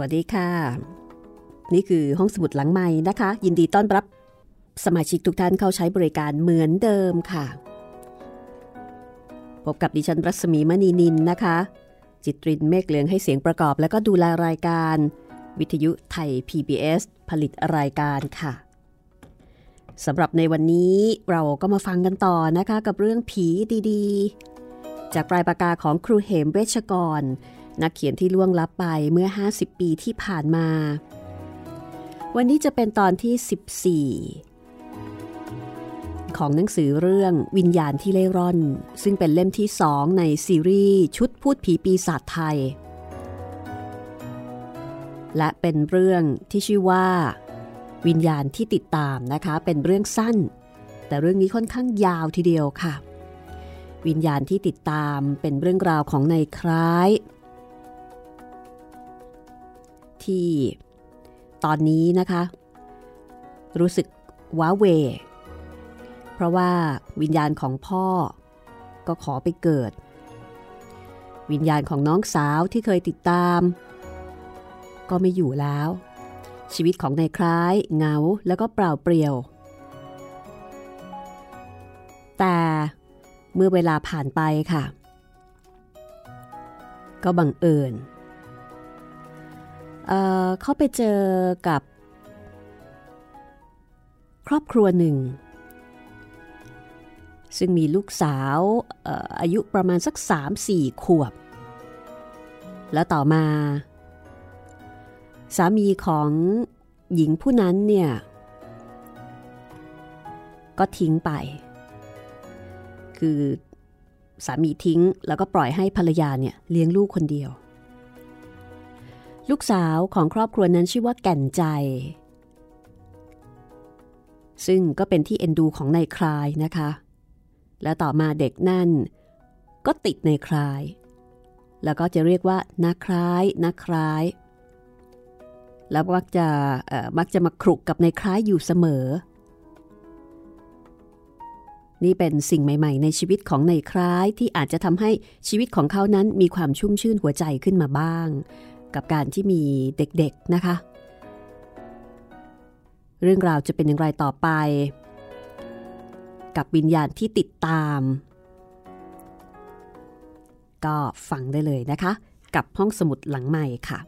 วัสดีค่ะ นี่คือห้องสมุดหลังใหม่นะคะ ยินดีต้อนรับสมาชิกทุกท่านเข้าใช้บริการเหมือนเดิมค่ะ พบกับดิฉันรัศมีมณีนินนะคะ จิตรินเมฆเหลืองให้เสียงประกอบ และก็ดูแลรายการ วิทยุไทย PBS ผลิตรายการค่ะสำหรับในวันนี้เราก็มาฟังกันต่อนะคะ กับเรื่องผีดีๆ จากปลายปากกาของครูเหมเวชกร นักเขียนที่ล่วงลับไปเมื่อ 50 ปีที่ผ่านมา วันนี้จะเป็นตอนที่ 14 ของหนังสือเรื่องวิญญาณที่เล่ร่อน ซึ่งเป็นเล่มที่สองในซีรีส์ชุดพูดผีปีศาจไทย และเป็นเรื่องที่ชื่อว่า วิญญาณที่ติดตามนะคะ เป็นเรื่องสั้น แต่เรื่องนี้ค่อนข้างยาวทีเดียวค่ะวิญญาณที่ติดตามเป็นเรื่องราวของในคล้าย ที่ตอนนี้นะคะ รู้สึกว้าเว เพราะว่าวิญญาณของพ่อ ก็ขอไปเกิด วิญญาณของน้องสาวที่เคยติดตาม ก็ไม่อยู่แล้ว ชีวิตของนายคล้ายเงาแล้วก็เปล่าเปลี่ยว แต่เมื่อเวลาผ่านไปค่ะ ก็บังเอิญ เขาไปเจอกับ ครอบครัวหนึ่ง ซึ่งมีลูกสาวอายุประมาณสัก 3-4 ขวบ แล้วต่อมา สามีของหญิงผู้นั้นเนี่ย ก็ทิ้งไป คือสามีทิ้งแล้วก็ปล่อยให้ภรรยาเนี่ยเลี้ยงลูกคนเดียว ลูกสาวของครอบครัวนั้นชื่อว่าแก่นใจ ซึ่งก็เป็นที่เอ็นดูของนายคลายนะคะ และต่อมาเด็กนั่น ก็ติดในคลาย แล้วก็จะเรียกว่านาคล้ายนาคล้าย แล้วมักจะมักจะมาครุกกับในคล้ายอยู่เสมอ นี่เป็นสิ่งใหม่ ๆ ในชีวิตของในคล้ายที่อาจจะทำให้ชีวิตของเขานั้นมีความชุ่มชื่นหัวใจขึ้นมาบ้าง กับการที่มีเด็กๆนะคะ เรื่องราวจะเป็นอย่างไรต่อไป กับวิญญาณที่ติดตาม ก็ฟังได้เลยนะคะ กับห้องสมุดหลังใหม่ค่ะ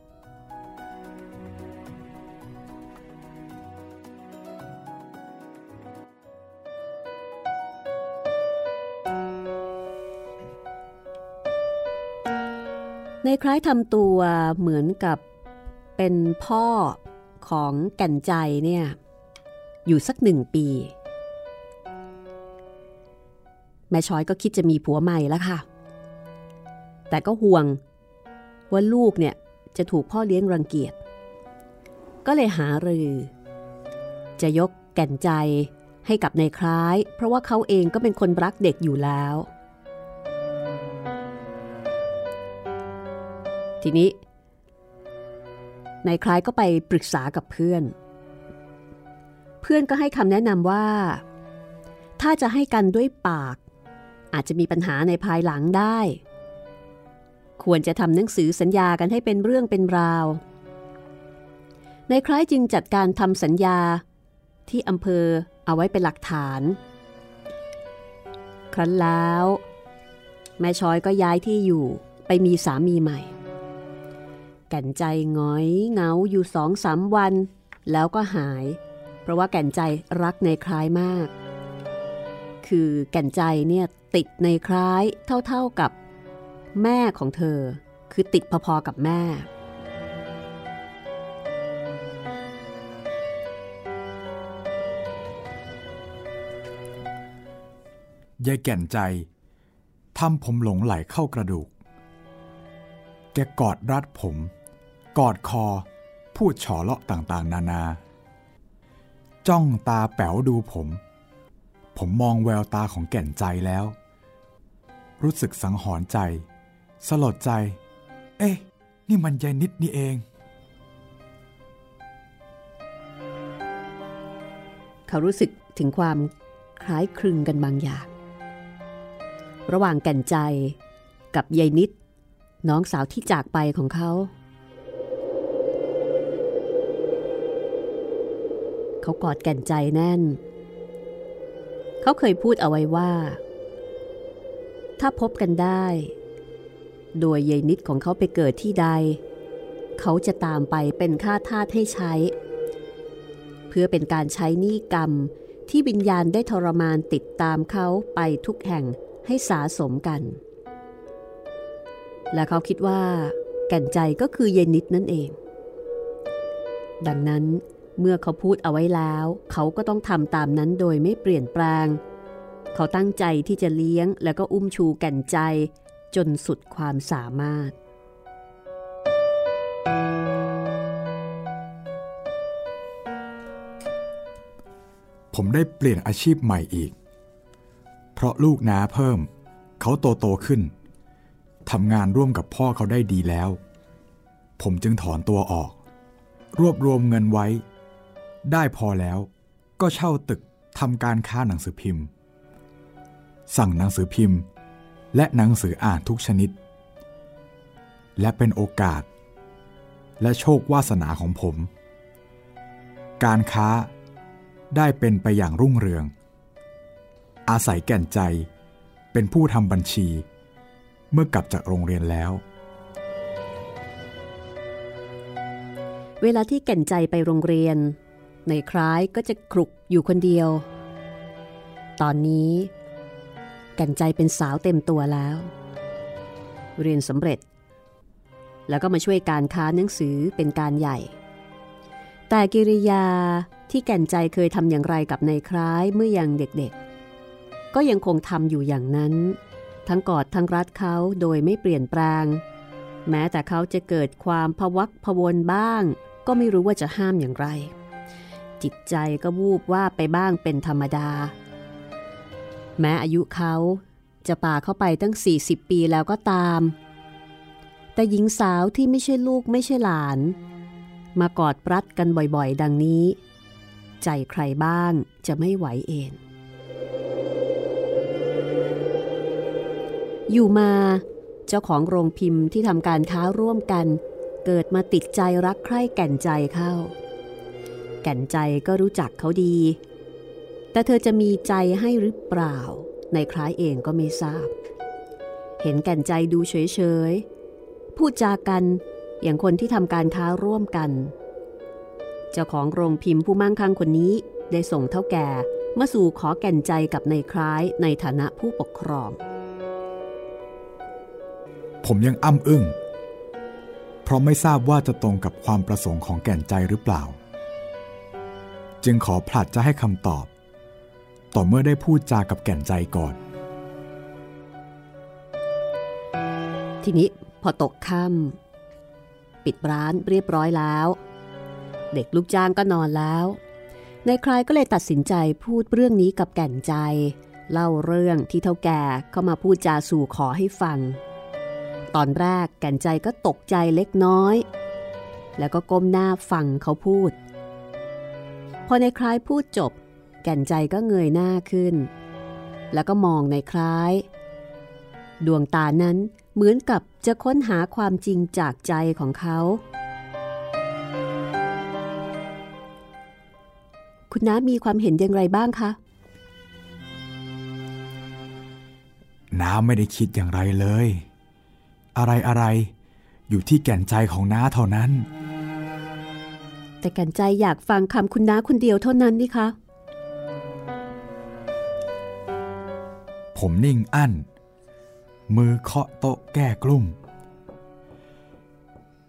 คล้ายทำตัวเหมือนกับเป็นพ่อของแก่นใจเนี่ยอยู่สักหนึ่งปี แม่ช้อยก็คิดจะมีผัวใหม่แล้วค่ะ แต่ก็ห่วงว่าลูกเนี่ยจะถูกพ่อเลี้ยงรังเกียจ ก็เลยหารือ จะยกแก่นใจให้กับในคล้าย เพราะว่าเขาเองก็เป็นคนรักเด็กอยู่แล้ว ทีนี้นายคล้ายก็ไปปรึกษากับเพื่อน เพื่อนก็ให้คำแนะนำว่า ถ้าจะให้กันด้วยปาก อาจจะมีปัญหาในภายหลังได้ ควรจะทำหนังสือสัญญากันให้เป็นเรื่องเป็นราวในคล้ายจึงจัดการทำสัญญาที่อำเภอเอาไว้เป็นหลักฐาน ครั้นแล้ว แม่ช้อยก็ย้ายที่อยู่ไปมีสามีใหม่ แก่นใจง้อยเงาอยู่สองสามวัน แล้วก็หาย เพราะว่าแก่นใจรักในคล้ายมาก คือแก่นใจเนี่ยติดในคล้ายเท่าๆกับแม่ของเธอ คือติดพอๆกับแม่ ยายแก่นใจทำผมหลงไหลเข้ากระดูก แกกอดรัดผม กอดคอ พูดฉอเลาะต่างๆ นานา จ้องตาแป๋วดูผม ผมมองแววตาของแก่นใจแล้ว รู้สึกสังหรณ์ใจ สลดใจ เอ๊ะ นี่มันยายนิดนี่เอง เขารู้สึกถึงความคล้ายคลึงกันบางอย่าง ระหว่างแก่นใจกับยายนิด น้องสาวที่จากไปของเขา เขากอดแก่นใจแน่น เขาเคยพูดเอาไว้ว่า ถ้าพบกันได้ โดยยายนิดของเขาไปเกิดที่ใด เขาจะตามไปเป็นค่าทาสให้ใช้ เพื่อเป็นการใช้นิกรรมที่วิญญาณได้ทรมานติดตามเขาไปทุกแห่งให้สาสมกัน และเขาคิดว่า แก่นใจก็คือยายนิดนั่นเอง ดังนั้น เมื่อเขาพูดเอาไว้แล้ว เขาก็ต้องทำตามนั้นโดยไม่เปลี่ยนแปลง เขาตั้งใจที่จะเลี้ยงแล้วก็อุ้มชูแก่นใจ จนสุดความสามารถ ผมได้เปลี่ยนอาชีพใหม่อีก เพราะลูกน้าเพิ่ม เขาโตโตขึ้นทำงานร่วมกับพ่อเขาได้ดีแล้ว ผมจึงถอนตัวออก รวบรวมเงินไว้ ได้พอแล้วก็เช่าตึกทำการค้าหนังสือพิมพ์ สั่งหนังสือพิมพ์ และหนังสืออ่านทุกชนิด และเป็นโอกาส และโชควาสนาของผม การค้าได้เป็นไปอย่างรุ่งเรือง อาศัยแก่นใจเป็นผู้ทำบัญชี เมื่อกลับจากโรงเรียนแล้ว เวลาที่แก่นใจไปโรงเรียน ในคล้ายก็จะครุกอยู่คนเดียว ตอนนี้กันใจเป็นสาวเต็มตัวแล้ว เรียนสำเร็จ แล้วก็มาช่วยการค้าหนังสือเป็นการใหญ่ แต่กิริยาที่แก่นใจเคยทำอย่างไรกับในคล้ายเมื่อยังเด็กๆ ก็ยังคงทำอยู่อย่างนั้น ทั้งกอดทั้งรัดเขาโดยไม่เปลี่ยนแปลง แม้แต่เขาจะเกิดความพวักพวนบ้าง ก็ไม่รู้ว่าจะห้ามอย่างไร จิตใจก็วูบว่าไปบ้างเป็นธรรมดา แม้อายุเขาจะป่าเข้าไปตั้ง 40 ปีแล้วก็ตาม แต่หญิงสาวที่ไม่ใช่ลูกไม่ใช่หลาน มากอดปรัดกันบ่อยๆ ดังนี้ ใจใครบ้างจะไม่ไหวเองอยู่มาเจ้าของโรงพิมพ์ที่ทำการค้าร่วมกัน เกิดมาติดใจรักใคร่แก่นใจเข้า แก่นใจก็รู้จักเขาดี แต่เธอจะมีใจให้หรือเปล่า ในคล้ายเองก็ไม่ทราบ เห็นแก่นใจดูเฉยๆ พูดจากันอย่างคนที่ทำการค้าร่วมกัน เจ้าของโรงพิมพ์ผู้มั่งคั่งคนนี้ได้ส่งเท่าแก่มาสู่ขอแก่นใจกับในคล้ายในฐานะผู้ปกครอง ผมยังอ้ำอึ้งเพราะไม่ทราบว่าจะตรงกับความประสงค์ของแก่นใจหรือเปล่า จึงขอผลัดจะให้คำตอบ ต่อเมื่อได้พูดจากับแก่นใจก่อน ทีนี้พอตกค่ำปิดร้านเรียบร้อยแล้ว เด็กลูกจ้างก็นอนแล้วนายคลายก็เลยตัดสินใจพูดเรื่องนี้กับแก่นใจ เล่าเรื่องที่เท่าแก่เข้ามาพูดจาสู่ขอให้ฟัง ตอนแรกแก่นใจก็ตกใจเล็กน้อย แล้วก็ก้มหน้าฟังเขาพูด พอในคล้ายพูดจบ แก่นใจก็เงยหน้าขึ้น แล้วก็มองในคล้าย ดวงตานั้นเหมือนกับจะค้นหาความจริงจากใจของเขา คุณน้ามีความเห็นอย่างไรบ้างคะน้าไม่ได้คิดอย่างไรเลย อะไรอะไรอยู่ที่แก่นใจของน้าเท่านั้น แต่แก่นใจอยากฟังคำคุณน้าคนเดียวเท่านั้นนี่คะ ผมนิ่งอั้น มือเคาะโต๊ะแก้กลุ่ม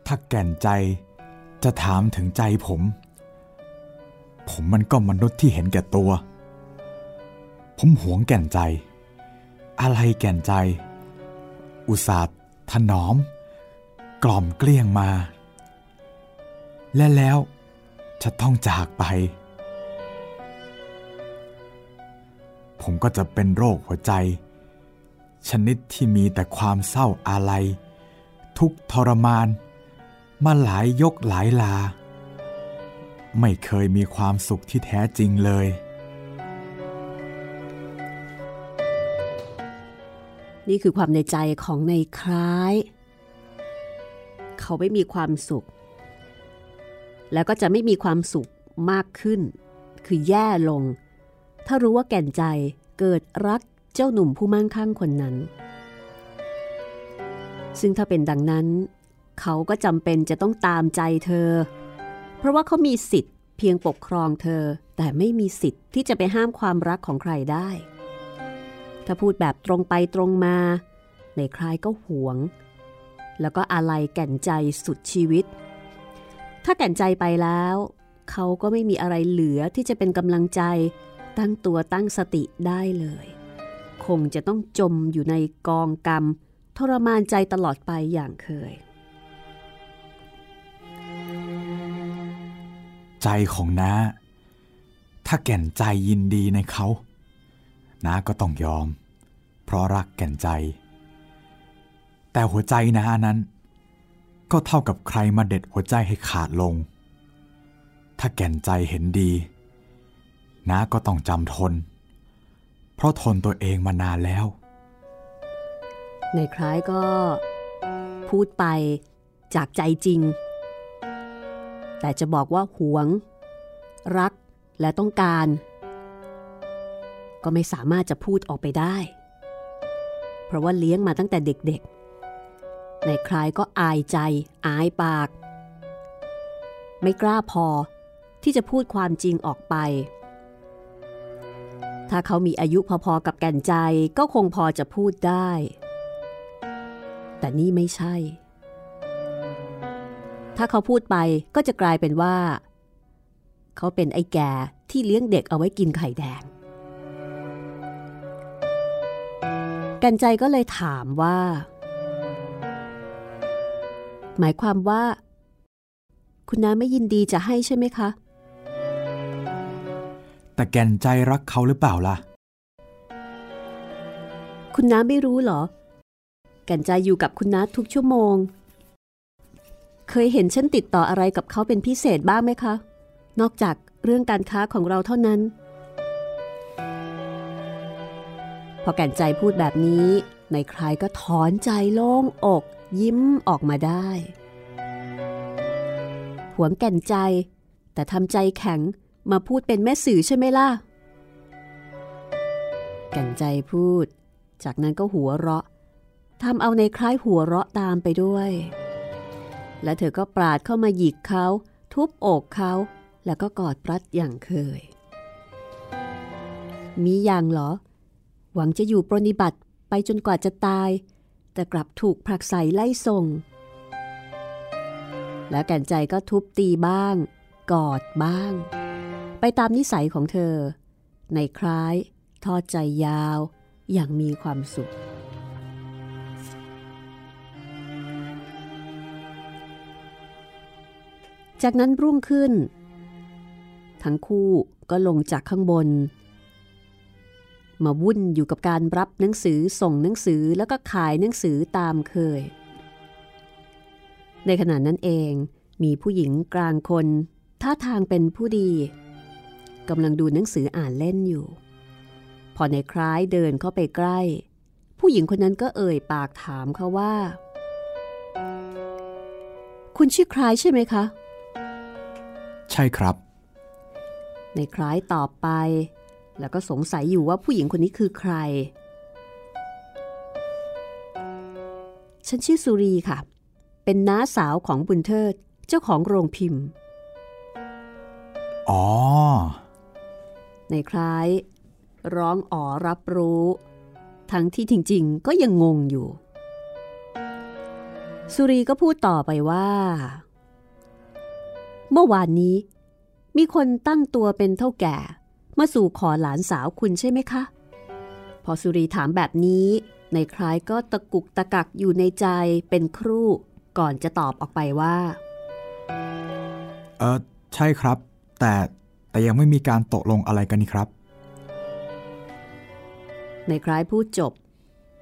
ถ้าแก่นใจจะถามถึงใจผม ผมมันก็มนุษย์ที่เห็นแก่ตัว ผมหวงแก่นใจ อะไรแก่นใจ อุตส่าห์ถนอม กล่อมเกลี้ยงมา และแล้ว จะต้องจากไป ผมก็จะเป็นโรคหัวใจ ชนิดที่มีแต่ความเศร้าอาลัย ทุกทรมาน มาหลายยกหลายลา ไม่เคยมีความสุขที่แท้จริงเลย นี่คือความในใจของในคล้าย เขาไม่มีความสุข แล้วก็จะไม่มีความสุขมากขึ้น คือแย่ลง ถ้ารู้ว่าแก่นใจเกิดรักเจ้าหนุ่มผู้มั่งคั่งคนนั้น ซึ่งถ้าเป็นดังนั้น เขาก็จำเป็นจะต้องตามใจเธอ เพราะว่าเขามีสิทธิ์เพียงปกครองเธอ แต่ไม่มีสิทธิ์ที่จะไปห้ามความรักของใครได้ ถ้าพูดแบบตรงไปตรงมา ในคลายก็หวง แล้วก็อาลัยแก่นใจสุดชีวิต ถ้าแก่นใจไปแล้ว เขาก็ไม่มีอะไรเหลือที่จะเป็นกำลังใจตั้งตัวตั้งสติได้เลย คงจะต้องจมอยู่ในกองกรรม ทรมานใจตลอดไปอย่างเคย ใจของน้า ถ้าแก่นใจยินดีในเขาน้าก็ต้องยอม เพราะรักแก่นใจ แต่หัวใจน้านั้น ก็เท่ากับใครมาเด็ดหัวใจให้ขาดลง ถ้าแก่นใจเห็นดีน้าก็ต้องจำทน เพราะทนตัวเองมานานแล้ว ในคล้ายก็พูดไปจากใจจริง แต่จะบอกว่าหวง รักและต้องการ ก็ไม่สามารถจะพูดออกไปได้ เพราะว่าเลี้ยงมาตั้งแต่เด็กๆ ในคลายก็อายใจ อายปาก ไม่กล้าพอที่จะพูดความจริงออกไป ถ้าเขามีอายุพอๆกับแก่นใจก็คงพอจะพูดได้ แต่นี่ไม่ใช่ ถ้าเขาพูดไปก็จะกลายเป็นว่า เขาเป็นไอ้แก่ที่เลี้ยงเด็กเอาไว้กินไข่แดง กันใจก็เลยถามว่า หมายความว่า คุณน้าไม่ยินดีจะให้ใช่ไหมคะ แต่แก่นใจรักเขาหรือเปล่าล่ะ คุณน้าไม่รู้เหรอ แก่นใจอยู่กับคุณน้าทุกชั่วโมง เคยเห็นฉันติดต่ออะไรกับเขาเป็นพิเศษบ้างไหมคะ นอกจากเรื่องการค้าของเราเท่านั้น พอแก่นใจพูดแบบนี้ ในใครก็ถอนใจโล่งอก ยิ้มออกมาได้ หวงแก่นใจ แต่ทำใจแข็งมาพูดเป็นแม่สื่อใช่ไหมล่ะ แก่นใจพูด จากนั้นก็หัวเราะทำเอาในคล้ายหัวเราะตามไปด้วย และเธอก็ปราดเข้ามาหยิกเขา ทุบอกเขา แล้วก็กอดปรัดอย่างเคย มีอย่างเหรอ หวังจะอยู่ปรนิบัติ ไปจนกว่าจะตาย แต่กลับถูกผลักใสไล่ส่ง แล้วแก่นใจก็ทุบตีบ้าง กอดบ้าง ไปตามนิสัยของเธอ ในคล้าย ทอดใจยาว อย่างมีความสุข จากนั้นรุ่งขึ้น ทั้งคู่ก็ลงจากข้างบน มาวุ่นอยู่กับการรับหนังสือส่งหนังสือแล้วก็ขายหนังสือตามเคย ในขณะนั้นเองมีผู้หญิงกลางคนท่าทางเป็นผู้ดีกำลังดูหนังสืออ่านเล่นอยู่ พอในคล้ายเดินเข้าไปใกล้ ผู้หญิงคนนั้นก็เอ่ยปากถามเขาว่า คุณชื่อคล้ายใช่ไหมคะ ใช่ครับ ในคล้ายตอบไป แล้วก็สงสัยอยู่ว่าผู้หญิงคนนี้คือใคร ฉันชื่อสุรีค่ะ เป็นน้าสาวของบุญเทิดเจ้าของโรงพิมพ์ อ๋อ ในคล้าย ร้องอ๋อรับรู้ ทั้งที่จริง ๆ ก็ยังงงอยู่ สุรีก็พูดต่อไปว่า เมื่อวานนี้ มีคนตั้งตัวเป็นเท่าแก่ มาสู่ขอหลานสาวคุณใช่ไหมคะ พอสุรีถามแบบนี้ ในคล้ายก็ตะกุกตะกักอยู่ในใจเป็นครู่ ก่อนจะตอบออกไปว่า เออใช่ครับ แต่แต่ยังไม่มีการตกลงอะไรกันนี่ครับ ในคล้ายพูดจบ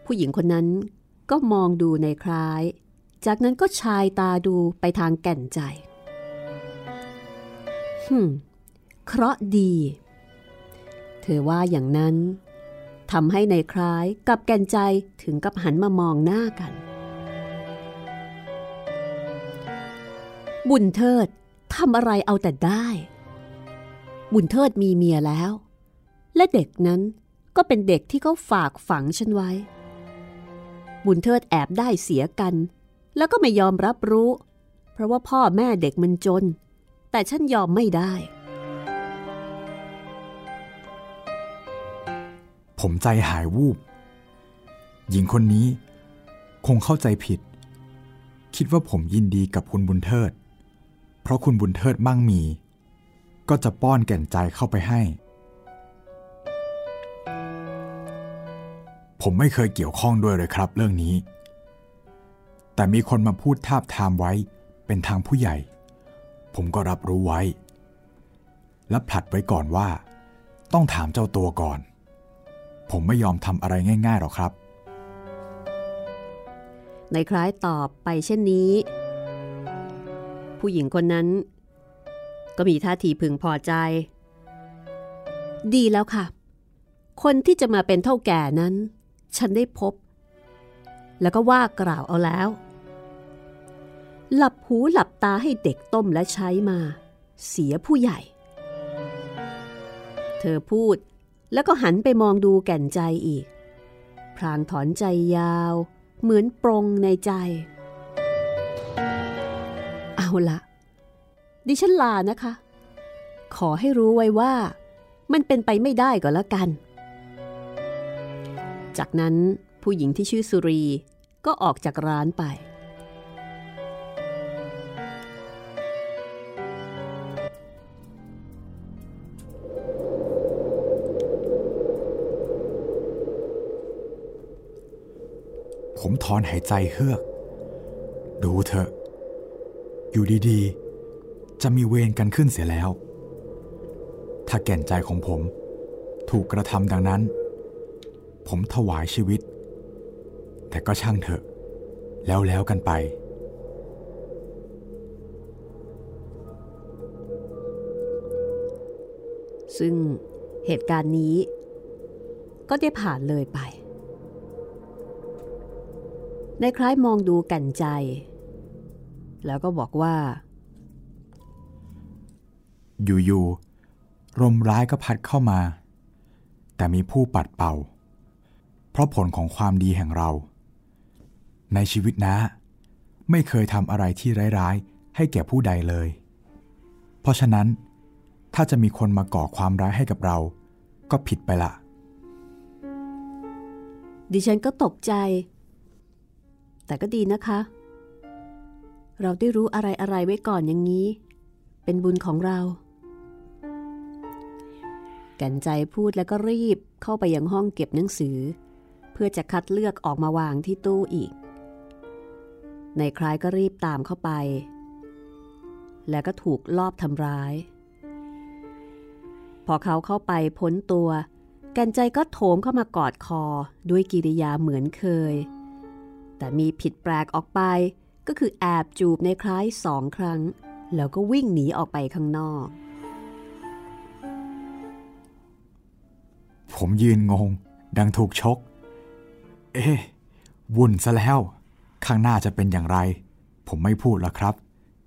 ผู้หญิงคนนั้นก็มองดูในคล้าย จากนั้นก็ชายตาดูไปทางแก่นใจฮึมเคราะห์ดีเธ อว่าอย่างนั้นทำให้ในคล้ายกับแก่นใจถึงกับหันมามองหน้ากัน บุญเทิดทำอะไรเอาแต่ได้ บุญเทิดมีเมียแล้ว และเด็กนั้นก็เป็นเด็กที่เขาฝากฝังฉันไว้ บุญเทิดแอบได้เสียกัน แล้วก็ไม่ยอมรับรู้ เพราะว่าพ่อแม่เด็กมันจน แต่ฉันยอมไม่ได้ ผมใจหายวูบ หญิงคนนี้ คงเข้าใจผิด คิดว่าผมยินดีกับคุณบุญเทิด เพราะคุณบุญเทิดมั่งมี ก็จะป้อนแก่นใจเข้าไปให้ ผมไม่เคยเกี่ยวข้องด้วยเลยครับเรื่องนี้ แต่มีคนมาพูดทาบทามไว้เป็นทางผู้ใหญ่ ผมก็รับรู้ไว้ และผลัดไว้ก่อนว่า ต้องถามเจ้าตัวก่อน ผมไม่ยอมทำอะไรง่ายๆหรอกครับ ในคล้ายตอบไปเช่นนี้ ผู้หญิงคนนั้น ก็มีท่าทีพึงพอใจ ดีแล้วค่ะ คนที่จะมาเป็นเท่าแก่นั้น ฉันได้พบ แล้วก็ว่ากล่าวเอาแล้ว หลับหูหลับตาให้เด็กต้มและใช้มา เสียผู้ใหญ่ เธอพูด แล้วก็หันไปมองดูแก่นใจอีก พรางถอนใจยาว เหมือนปรงในใจ เอาละดิฉันลานะคะ ขอให้รู้ไว้ว่า มันเป็นไปไม่ได้ก็แล้วกัน จากนั้นผู้หญิงที่ชื่อสุรีก็ออกจากร้านไป ผมถอนหายใจเฮือก ดูเถอะ อยู่ดีๆ จะมีเวรกันขึ้นเสียแล้ว ถ้าแก่นใจของผมถูกกระทำดังนั้น ผมถวายชีวิต แต่ก็ช่างเถอะ แล้วแล้วกันไป ซึ่งเหตุการณ์นี้ก็ได้ผ่านเลยไป ในคล้ายมองดูกันใจ แล้วก็บอกว่า อยู่ๆลมร้ายก็พัดเข้ามา แต่มีผู้ปัดเป่า เพราะผลของความดีแห่งเรา ในชีวิตนะ ไม่เคยทำอะไรที่ร้ายๆ ให้แก่ผู้ใดเลย เพราะฉะนั้น ถ้าจะมีคนมาก่อความร้ายให้กับเรา ก็ผิดไปละดิฉันก็ตกใจ แต่ก็ดีนะคะ เราได้รู้อะไรอะไรไว้ก่อนอย่างนี้ เป็นบุญของเรากันใจพูดแล้วก็รีบเข้าไปยังห้องเก็บหนังสือ เพื่อจะคัดเลือกออกมาวางที่ตู้อีก ในคล้ายก็รีบตามเข้าไป แล้วก็ถูกลอบทำร้าย พอเขาเข้าไปพ้นตัวกันใจก็โถมเข้ามากอดคอด้วยกิริยาเหมือนเคย แต่มีผิดแปลกออกไปก็คือแอบจูบในคล้ายสองครั้ง แล้วก็วิ่งหนีออกไปข้างนอก ผมยืนงง ดังถูกชก เอ๊ะวุ่นซะแล้ว ข้างหน้าจะเป็นอย่างไร ผมไม่พูดแล้วครับ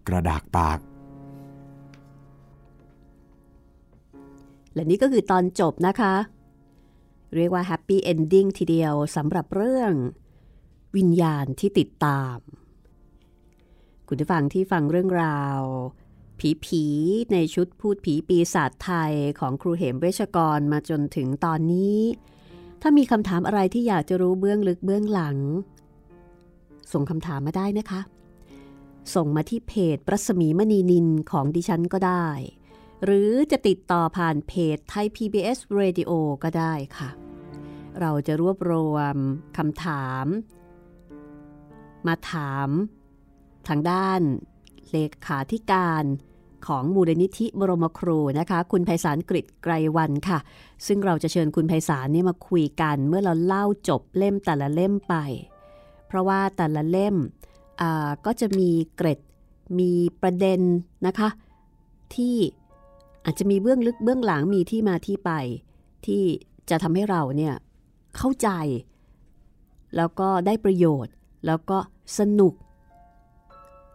กระดากปาก และนี่ก็คือตอนจบนะคะ เรียกว่า happy ending ทีเดียวสำหรับเรื่อง วิญญาณที่ติดตาม คุณผู้ฟังที่ฟังเรื่องราว ผีผีในชุดพูดผีปีศาจไทยของครูเหมเวชกรมาจนถึงตอนนี้ ถ้ามีคำถามอะไรที่อยากจะรู้เบื้องลึกเบื้องหลัง ส่งคำถามมาได้นะคะ ส่งมาที่เพจรัศมีมณีนินของดิฉันก็ได้ หรือจะติดต่อผ่านเพจไทย PBS Radio ก็ได้ค่ะ เราจะรวบรวมคำถาม มาถาม ทางด้านเลขาธิการของมูลนิธิบรมครูนะคะ คุณไพศาลกฤษไกรวันค่ะ ซึ่งเราจะเชิญคุณไพศาลนี่มาคุยกัน เมื่อเราเล่าจบเล่มแต่ละเล่มไป เพราะว่าแต่ละเล่มก็จะมีเกร็ดมีประเด็นนะคะ ที่อาจจะมีเบื้องลึกเบื้องหลังมีที่มาที่ไป ที่จะทำให้เราเนี่ยเข้าใจ แล้วก็ได้ประโยชน์ แล้วก็สนุก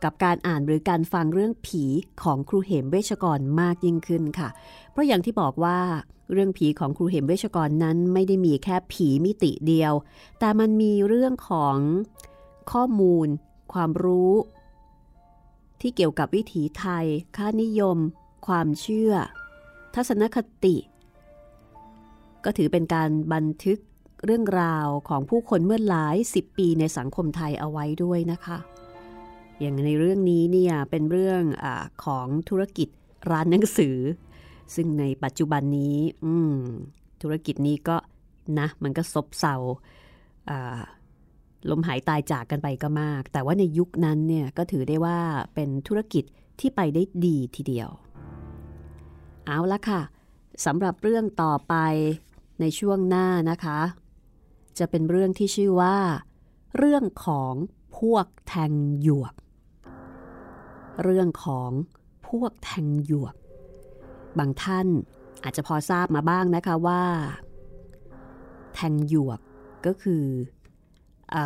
กับการอ่านหรือการฟังเรื่องผีของครูเหมเวชกรมากยิ่งขึ้นค่ะ เพราะอย่างที่บอกว่าเรื่องผีของครูเหมเวชกรนั้นไม่ได้มีแค่ผีมิติเดียว แต่มันมีเรื่องของข้อมูล ความรู้ ที่เกี่ยวกับวิถีไทย ค่านิยม ความเชื่อ ทัศนคติ ก็ถือเป็นการบันทึก เรื่องราวของผู้คนเมื่อหลายสิบปีในสังคมไทยเอาไว้ด้วยนะคะ อย่างในเรื่องนี้เนี่ยเป็นเรื่องอของธุรกิจร้านหนังสือ ซึ่งในปัจจุบันนี้ธุรกิจนี้ก็นะมันก็ซบเซาลมหายตายจากกันไปก็มาก แต่ว่าในยุคนั้นเนี่ยก็ถือได้ว่าเป็นธุรกิจที่ไปได้ดีทีเดียว เอาละค่ะสำหรับเรื่องต่อไปในช่วงหน้านะคะ จะเป็นเรื่องที่ชื่อว่า เรื่องของพวกแทงหยวก เรื่องของพวกแทงหยวก บางท่านอาจจะพอทราบมาบ้างนะคะว่า แทงหยวกก็คือเอ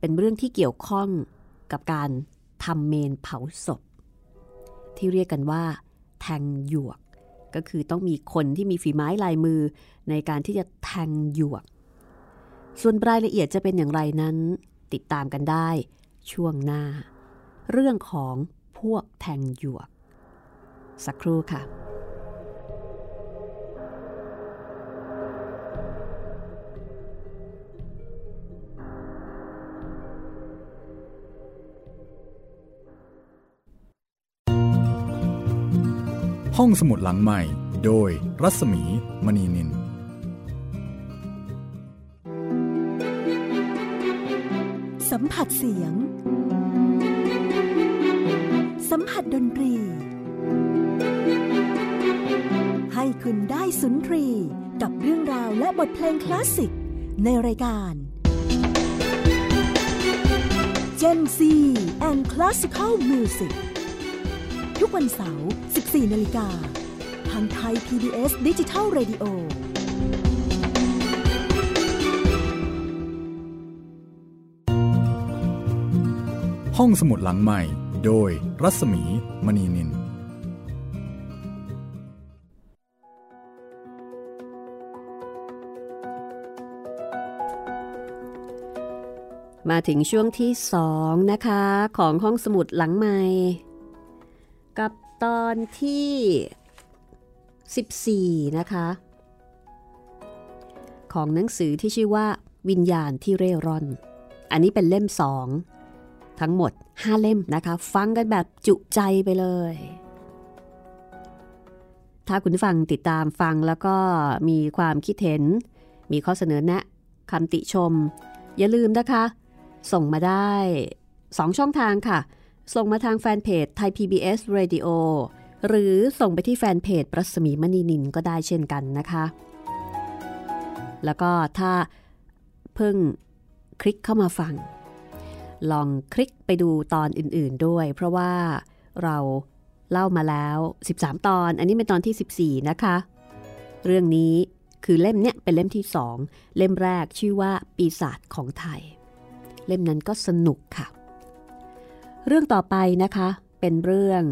เป็นเรื่องที่เกี่ยวข้องกับการทำเมนเผาศพ ที่เรียกกันว่า แทงหยวก ก็คือต้องมีคนที่มีฝีไม้ลายมือในการที่จะแทงหยวก ส่วนรายละเอียดจะเป็นอย่างไรนั้น ติดตามกันได้ ช่วงหน้า เรื่องของพวกแทงหยวก สักครู่ค่ะห้องสมุดหลังใหม่ โดยรัศมีมณีนิน ผัสเสียง สัมผัสดนตรี ให้คุณได้สุนทรีกับเรื่องราวและบทเพลงคลาสสิก ในรายการ Gen Z and Classical Music ทุกวันเสาร์ 14 นาฬิกา ทางไทย PBS ดิจิทัล Radio ผ ห้องสมุดหลังใหม่ โดยรัศมีมณีนิน มาถึงช่วงที่สองนะคะ ของห้องสมุดหลังใหม่ กับตอนที่ 14 นะคะ ของหนังสือที่ชื่อว่าวิญญาณที่เร่ร่อน อันนี้เป็นเล่มสอง ทั้งหมด 5 เล่มนะคะ ฟังกันแบบจุใจไปเลย ถ้าคุณฟังติดตามฟังแล้วก็มีความคิดเห็น มีข้อเสนอแนะคำติชม อย่าลืมนะคะ ส่งมาได้ 2 ช่องทางค่ะ ส่งมาทางแฟนเพจไทย PBS Radio หรือส่งไปที่แฟนเพจประสมีมณีนินก็ได้เช่นกันนะคะ แล้วก็ถ้าเพิ่งคลิกเข้ามาฟัง ลองคลิกไปดูตอนอื่นๆด้วย เพราะว่าเราเล่ามาแล้ว 13 ตอน อันนี้เป็นตอนที่ 14 นะคะ เรื่องนี้คือเล่มเนี้ยเป็นเล่มที่ 2 เล่มแรกชื่อว่าปีศาจของไทย เล่มนั้นก็สนุกค่ะ เรื่องต่อไปนะคะ เป็นเรื่อง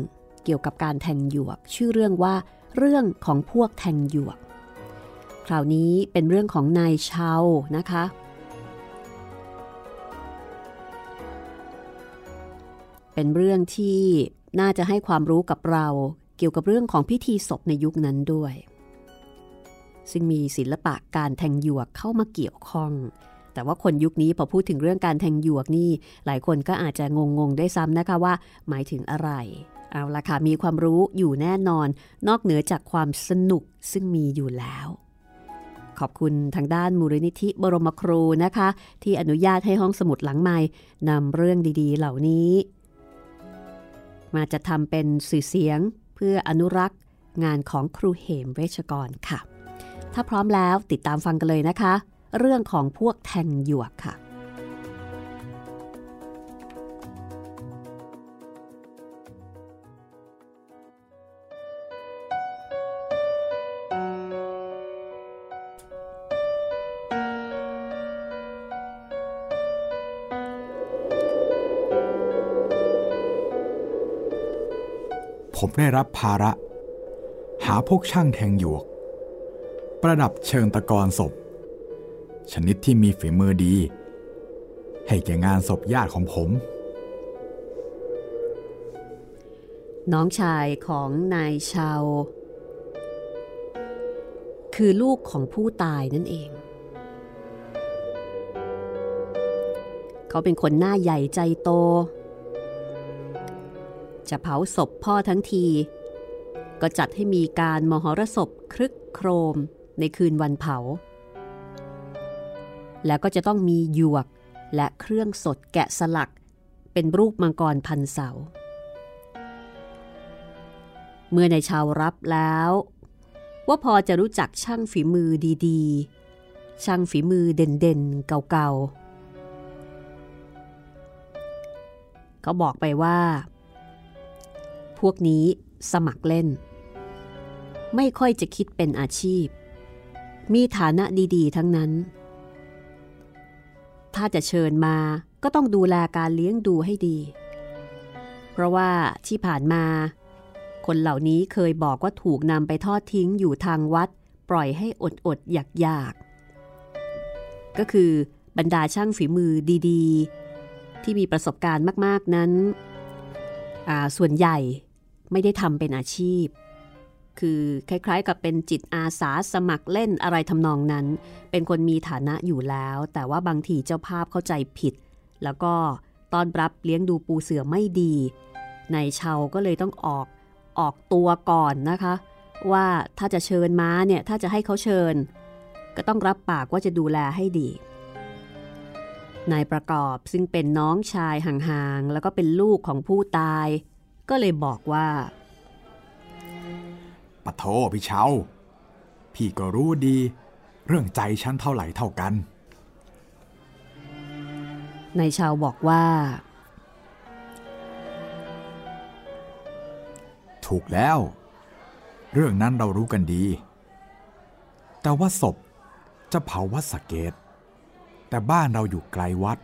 เกี่ยวกับการแทงหยวก ชื่อเรื่องว่า เรื่องของพวกแทงหยวก คราวนี้เป็นเรื่องของนายชาวนะคะ เป็นเรื่องที่น่าจะให้ความรู้กับเราเกี่ยวกับเรื่องของพิธีศพในยุคนั้นด้วย ซึ่งมีศิลปะการแทงหยวกเข้ามาเกี่ยวข้อง แต่ว่าคนยุคนี้พอพูดถึงเรื่องการแทงหยวกนี่ หลายคนก็อาจจะงงๆได้ซ้ำนะคะว่า หมายถึงอะไร เอาละค่ะมีความรู้อยู่แน่นอน นอกเหนือจากความสนุกซึ่งมีอยู่แล้วขอบคุณทางด้านมูลนิธิบรมครูนะคะ ที่อนุญาตให้ห้องสมุดหลังใหม่นำเรื่องดีๆ เหล่านี้ มาจะทำเป็นสื่อเสียงเพื่ออนุรักษ์ งานของครูเหมเวชกรค่ะ ถ้าพร้อมแล้วติดตามฟังกันเลยนะคะ เรื่องของพวกแทงหยวกค่ะ ผมได้รับภาระ หาพวกช่างแทงหยวก ประดับเชิงตะกอนศพ ชนิดที่มีฝีมือดี ให้แก่งานศพญาติของผม น้องชายของนายชาว คือลูกของผู้ตายนั่นเอง เขาเป็นคนหน้าใหญ่ใจโต จะเผาศพพ่อทั้งที ก็จัดให้มีการมหรสพครึกโครมในคืนวันเผา แล้วก็จะต้องมีหยวกและเครื่องสดแกะสลัก เป็นรูปมังกรพันเสา เมื่อในชาวรับแล้ว ว่าพอจะรู้จักช่างฝีมือดีๆ ช่างฝีมือเด่นๆ เก่าๆเขาบอกไปว่า พวกนี้สมัครเล่น ไม่ค่อยจะคิดเป็นอาชีพ มีฐานะดีๆ ทั้งนั้น ถ้าจะเชิญมาก็ต้องดูแลการเลี้ยงดูให้ดี เพราะว่าที่ผ่านมา คนเหล่านี้เคยบอกว่าถูกนำไปทอดทิ้งอยู่ทางวัด ปล่อยให้อดอดอยากอยากๆก็คือบรรดาช่างฝีมือดีๆ ที่มีประสบการณ์มาก ๆ นั้น ส่วนใหญ่ ไม่ได้ทำเป็นอาชีพ คือคล้ายๆ กับเป็นจิตอาสาสมัครเล่นอะไรทำนองนั้น เป็นคนมีฐานะอยู่แล้ว แต่ว่าบางทีเจ้าภาพเข้าใจผิด แล้วก็ตอนรับเลี้ยงดูปูเสือไม่ดี ในเชาก็เลยต้องออกออกตัวก่อนนะคะ ว่าถ้าจะเชิญม้าเนี่ยถ้าจะให้เขาเชิญ ก็ต้องรับปากว่าจะดูแลให้ดีนายประกอบซึ่งเป็นน้องชายห่างๆ แล้วก็เป็นลูกของผู้ตาย ก็เลยบอกว่าปะโทพี่เชาพี่ก็รู้ดี เรื่องใจฉันเท่าไหร่เท่ากันนายชาวบอกว่า ถูกแล้ว เรื่องนั้นเรารู้กันดี แต่ว่าศพจะเผาวัดสะเกต แต่บ้านเราอยู่ไกลวัด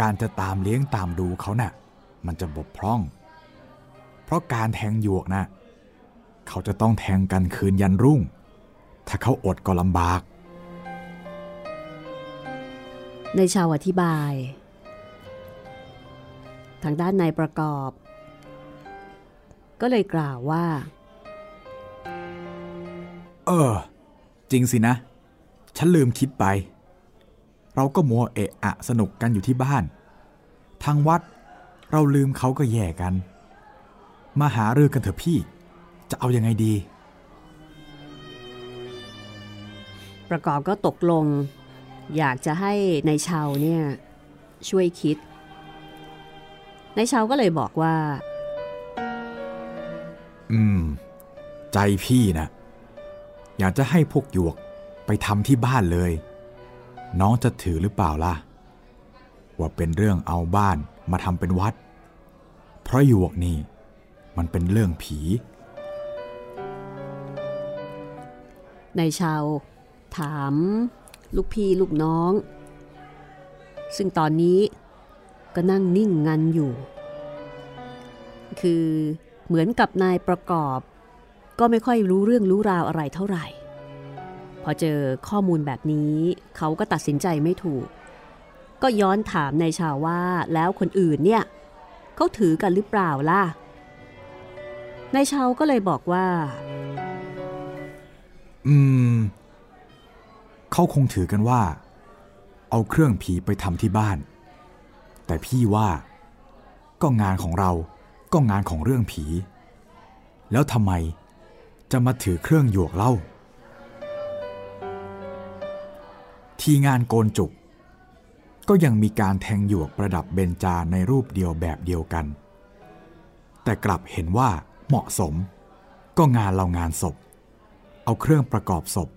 การจะตามเลี้ยงตามดูเขานะ่ะ มันจะบกพร่อง เพราะการแทงหยวกนะ่ะเขาจะต้องแทงกันคืนยันรุ่ง ถ้าเขาอดก็ลำบาก ในชาวอธิบาย ทางด้านนายประกอบ ก็เลยกล่าวว่า เออ จริงสินะ ฉันลืมคิดไป เราก็มัวเอะอะสนุกกันอยู่ที่บ้าน ทางวัดเราลืมเขาก็แย่กัน มาหาเรื่องกันเถอะพี่ จะเอาอยัางไงดี ประกอบก็ตกลง อยากจะให้ในายชาวเนี่ยช่วยคิดนายชาวก็เลยบอกว่า อืม ใจพี่นะอยากจะให้พวกหยวกไปทำที่บ้านเลย น้องจะถือหรือเปล่าล่ะ ว่าเป็นเรื่องเอาบ้านมาทำเป็นวัด เพราะหยวกนี่ มันเป็นเรื่องผีนายชาวถาม ลูกพี่ลูกน้อง ซึ่งตอนนี้ก็นั่งนิ่งงันอยู่ คือเหมือนกับนายประกอบ ก็ไม่ค่อยรู้เรื่องรู้ราวอะไรเท่าไหร่ พอเจอข้อมูลแบบนี้เขาก็ตัดสินใจไม่ถูก ก็ย้อนถามนายชาวว่าแล้วคนอื่นเนี่ยเขาถือกันหรือเปล่าล่ะ นายชาวก็เลยบอกว่า อืม เขาคงถือกันว่า เอาเครื่องผีไปทำที่บ้าน แต่พี่ว่า ก็งานของเราก็งานของเรื่องผี แล้วทำไมจะมาถือเครื่องหยวกเล่า ที่งานโกนจุก ก็ยังมีการแทงหยวกประดับเบญจาในรูปเดียวแบบเดียวกัน แต่กลับเห็นว่า เหมาะสม ก็งานเรางานศพ เอาเครื่องประกอบศพ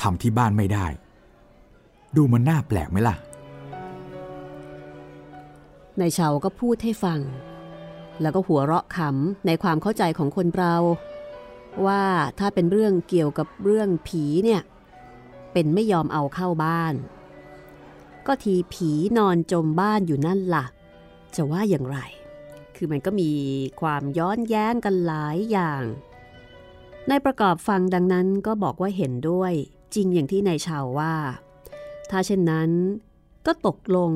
ทำที่บ้านไม่ได้ ดูมันน่าแปลกไหมล่ะนายเชาก็พูดให้ฟัง แล้วก็หัวเราะขำในความเข้าใจของคนเรา ว่าถ้าเป็นเรื่องเกี่ยวกับเรื่องผีเนี่ย เป็นไม่ยอมเอาเข้าบ้าน ก็ทีผีนอนจมบ้านอยู่นั่นล่ะ จะว่าอย่างไร คือมันก็มีความย้อนแย้งกันหลายอย่างนายประกอบฟังดังนั้นก็บอกว่าเห็นด้วยจริงอย่างที่นายชาวว่า ถ้าเช่นนั้นก็ตกลง